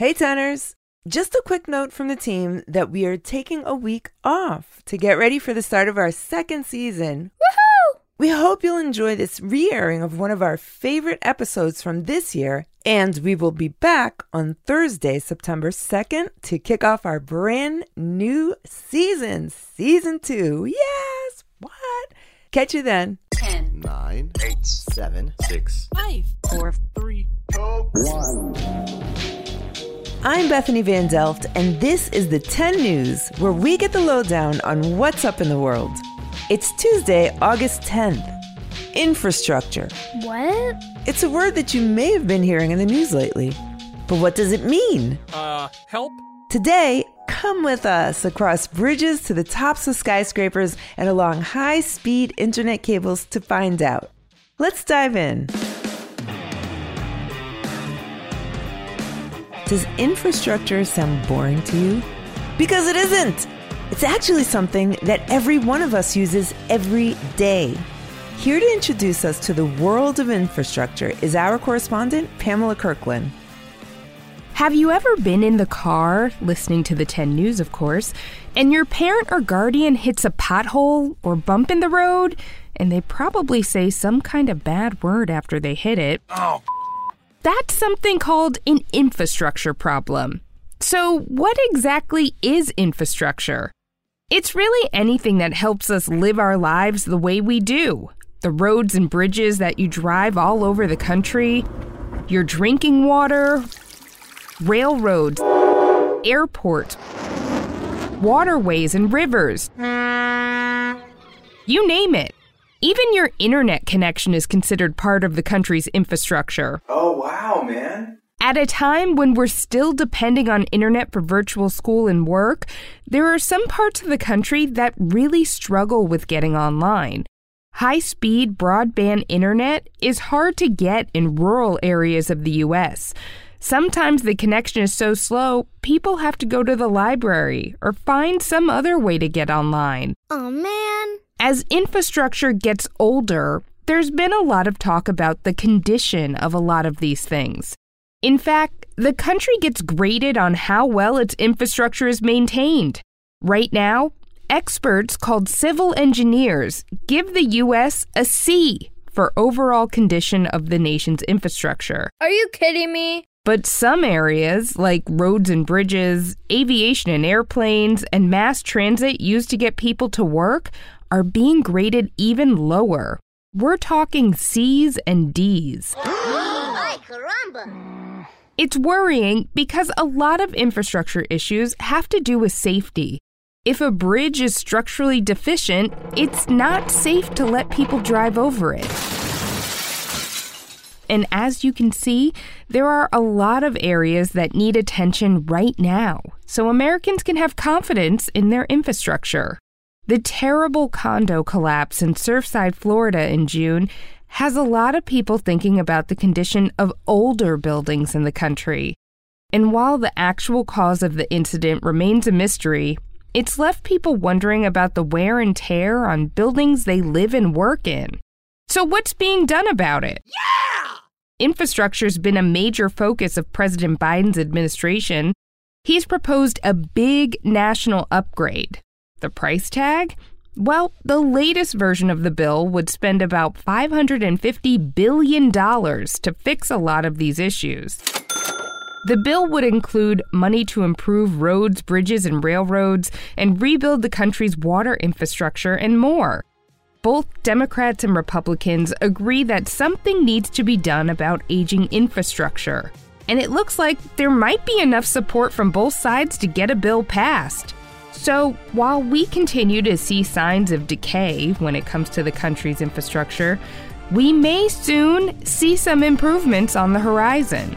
Hey, tenors! Just a quick note from the team that we are taking a week off to get ready for the start of our second season. Woohoo! We hope you'll enjoy this re airing of one of our favorite episodes from this year, and we will be back on Thursday, September 2nd to kick off our brand new season, season two. Yes! What? Catch you then. 10, 9, 8, 7, 6, 5, 4, 3, 2, 1. I'm Bethany Van Delft, and this is the 10 News, where we get the lowdown on what's up in the world. It's Tuesday, August 10th. Infrastructure. What? It's a word that you may have been hearing in the news lately. But what does it mean? Uh, help? Today, come with us across bridges to the tops of skyscrapers and along high speed internet cables to find out. Let's dive in. Does infrastructure sound boring to you? Because it isn't! It's actually something that every one of us uses every day. Here to introduce us to the world of infrastructure is our correspondent, Pamela Kirkland. Have you ever been in the car, listening to the 10 News, of course, and your parent or guardian hits a pothole or bump in the road, and they probably say some kind of bad word after they hit it? Oh, That's something called an infrastructure problem. So, what exactly is infrastructure? It's really anything that helps us live our lives the way we do. The roads and bridges that you drive all over the country, your drinking water, railroads, airports, waterways, and rivers. You name it. Even your internet connection is considered part of the country's infrastructure. Oh, wow, man. At a time when we're still depending on internet for virtual school and work, there are some parts of the country that really struggle with getting online. High speed broadband internet is hard to get in rural areas of the U.S. Sometimes the connection is so slow, people have to go to the library or find some other way to get online. Oh man. As infrastructure gets older, there's been a lot of talk about the condition of a lot of these things. In fact, the country gets graded on how well its infrastructure is maintained. Right now, experts called civil engineers give the U.S. a C for overall condition of the nation's infrastructure. Are you kidding me? But some areas, like roads and bridges, aviation and airplanes, and mass transit used to get people to work, are being graded even lower. We're talking C's and D's. It's worrying because a lot of infrastructure issues have to do with safety. If a bridge is structurally deficient, it's not safe to let people drive over it. And as you can see, there are a lot of areas that need attention right now, so Americans can have confidence in their infrastructure. The terrible condo collapse in Surfside, Florida in June has a lot of people thinking about the condition of older buildings in the country. And while the actual cause of the incident remains a mystery, it's left people wondering about the wear and tear on buildings they live and work in. So, what's being done about it? Yeah! Infrastructure's been a major focus of President Biden's administration. He's proposed a big national upgrade. The price tag? Well, the latest version of the bill would spend about $550 billion to fix a lot of these issues. The bill would include money to improve roads, bridges, and railroads, and rebuild the country's water infrastructure, and more. Both Democrats and Republicans agree that something needs to be done about aging infrastructure. And it looks like there might be enough support from both sides to get a bill passed. So, while we continue to see signs of decay when it comes to the country's infrastructure, we may soon see some improvements on the horizon.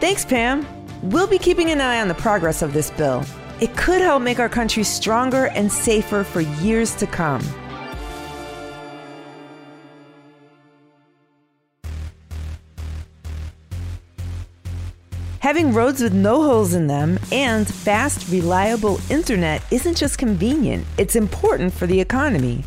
Thanks, Pam. We'll be keeping an eye on the progress of this bill. It could help make our country stronger and safer for years to come. Having roads with no holes in them and fast, reliable internet isn't just convenient, it's important for the economy.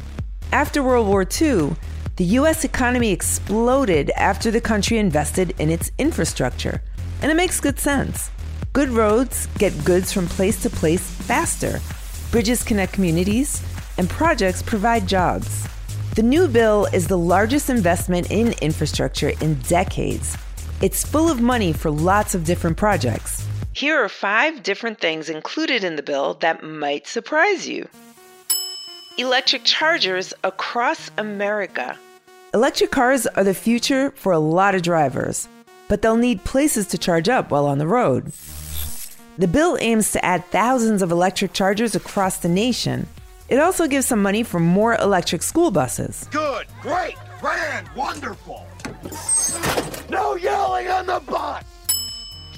After World War II, the US economy exploded after the country invested in its infrastructure, and it makes good sense. Good roads get goods from place to place faster. Bridges connect communities, and projects provide jobs. The new bill is the largest investment in infrastructure in decades. It's full of money for lots of different projects. Here are five different things included in the bill that might surprise you. Electric chargers across America. Electric cars are the future for a lot of drivers, but they'll need places to charge up while on the road. The bill aims to add thousands of electric chargers across the nation. It also gives some money for more electric school buses. Good, great, grand, wonderful. No yelling on the bus!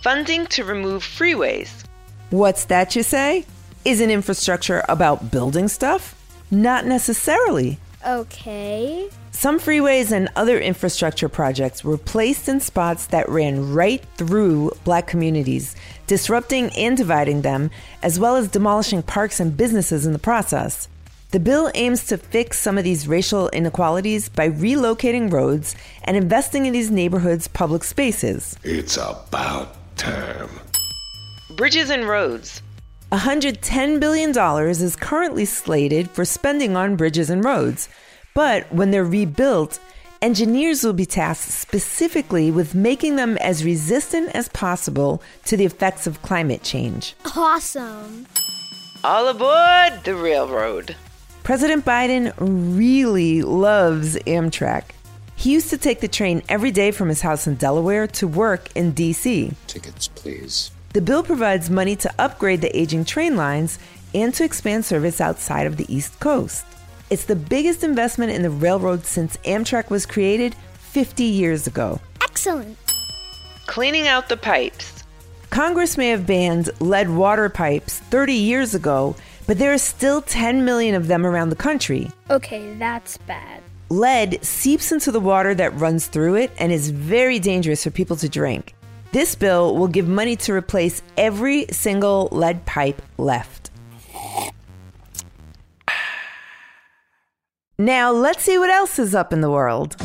Funding to remove freeways. What's that, you say? Isn't infrastructure about building stuff? Not necessarily. Okay. Some freeways and other infrastructure projects were placed in spots that ran right through black communities, disrupting and dividing them, as well as demolishing parks and businesses in the process. The bill aims to fix some of these racial inequalities by relocating roads and investing in these neighborhoods' public spaces. It's about time. Bridges and roads. $110 billion is currently slated for spending on bridges and roads. But when they're rebuilt, engineers will be tasked specifically with making them as resistant as possible to the effects of climate change. Awesome. All aboard the railroad. President Biden really loves Amtrak. He used to take the train every day from his house in Delaware to work in D.C. Tickets, please. The bill provides money to upgrade the aging train lines and to expand service outside of the East Coast. It's the biggest investment in the railroad since Amtrak was created 50 years ago. Excellent. Cleaning out the pipes. Congress may have banned lead water pipes 30 years ago, but there are still 10 million of them around the country. Okay, that's bad. Lead seeps into the water that runs through it and is very dangerous for people to drink. This bill will give money to replace every single lead pipe left. Now, let's see what else is up in the world.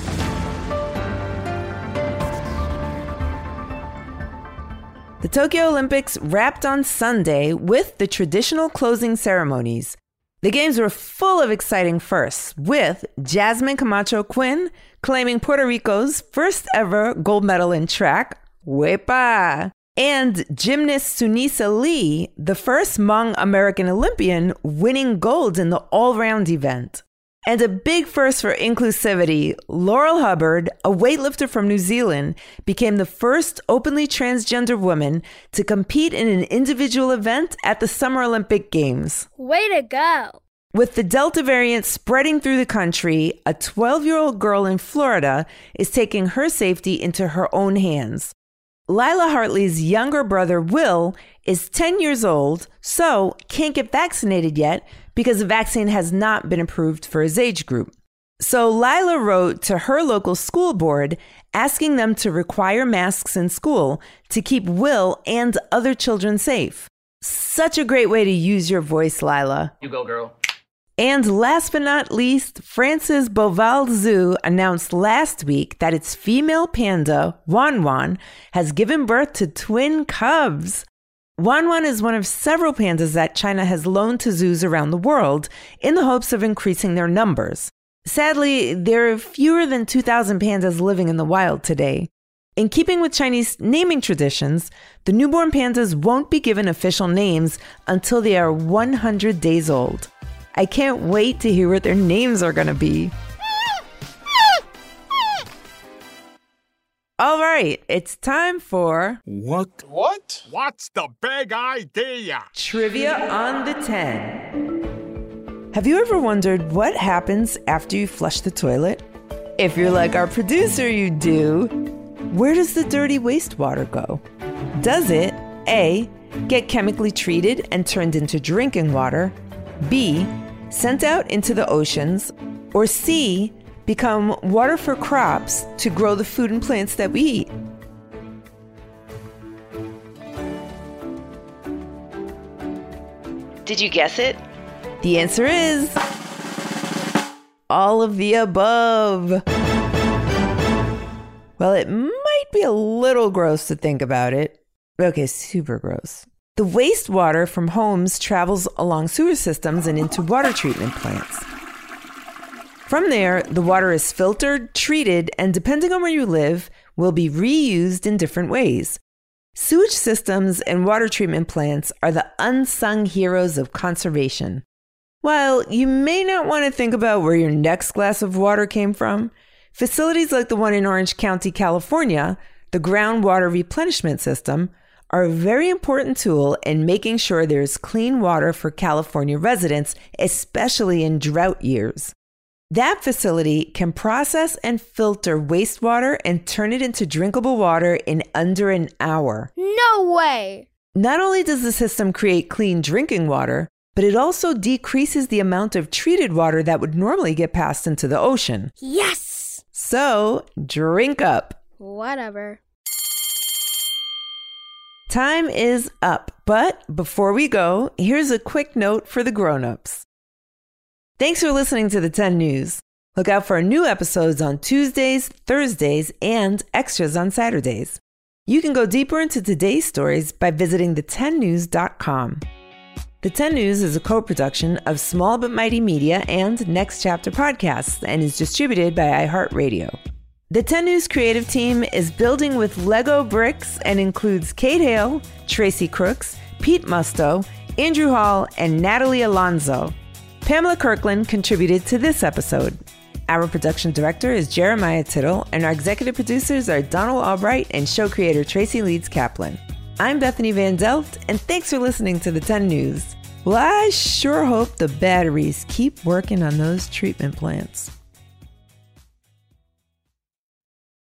The Tokyo Olympics wrapped on Sunday with the traditional closing ceremonies. The games were full of exciting firsts, with Jasmine Camacho Quinn claiming Puerto Rico's first ever gold medal in track, Wepa, and gymnast Sunisa Lee, the first Hmong American Olympian, winning gold in the all round event. And a big first for inclusivity, Laurel Hubbard, a weightlifter from New Zealand, became the first openly transgender woman to compete in an individual event at the Summer Olympic Games. Way to go. With the Delta variant spreading through the country, a 12 year old girl in Florida is taking her safety into her own hands. Lila Hartley's younger brother, Will, is 10 years old, so can't get vaccinated yet because the vaccine has not been approved for his age group. So Lila wrote to her local school board asking them to require masks in school to keep Will and other children safe. Such a great way to use your voice, Lila. You go, girl. And last but not least, France's Beauval Zoo announced last week that its female panda, Wan Wan, has given birth to twin cubs. Wan Wan is one of several pandas that China has loaned to zoos around the world in the hopes of increasing their numbers. Sadly, there are fewer than 2,000 pandas living in the wild today. In keeping with Chinese naming traditions, the newborn pandas won't be given official names until they are 100 days old. I can't wait to hear what their names are going to be. All right, it's time for What? What? What's the big idea? Trivia on the 10. Have you ever wondered what happens after you flush the toilet? If you're like our producer, you do. Where does the dirty wastewater go? Does it A. Get chemically treated and turned into drinking water? B. Sent out into the oceans? Or C. Become water for crops to grow the food and plants that we eat? Did you guess it? The answer is all of the above. Well, it might be a little gross to think about it. Okay, super gross. The wastewater from homes travels along sewer systems and into water treatment plants. From there, the water is filtered, treated, and depending on where you live, will be reused in different ways. Sewage systems and water treatment plants are the unsung heroes of conservation. While you may not want to think about where your next glass of water came from, facilities like the one in Orange County, California, the groundwater replenishment system, are a very important tool in making sure there's clean water for California residents, especially in drought years. That facility can process and filter wastewater and turn it into drinkable water in under an hour. No way! Not only does the system create clean drinking water, but it also decreases the amount of treated water that would normally get passed into the ocean. Yes! So, drink up. Whatever. Time is up, but before we go, here's a quick note for the grown-ups. Thanks for listening to the 10 News. Look out for new episodes on Tuesdays, Thursdays, and extras on Saturdays. You can go deeper into today's stories by visiting the10news.com. The 10 News is a co production of Small But Mighty Media and Next Chapter Podcasts and is distributed by iHeartRadio. The 10 News creative team is building with Lego bricks and includes Kate Hale, Tracy Crooks, Pete Musto, Andrew Hall, and Natalie Alonso. Pamela Kirkland contributed to this episode. Our production director is Jeremiah Tittle, and our executive producers are Donald Albright and show creator Tracy Leeds Kaplan. I'm Bethany Van Delft, and thanks for listening to the 10 News. Well, I sure hope the batteries keep working on those treatment plants.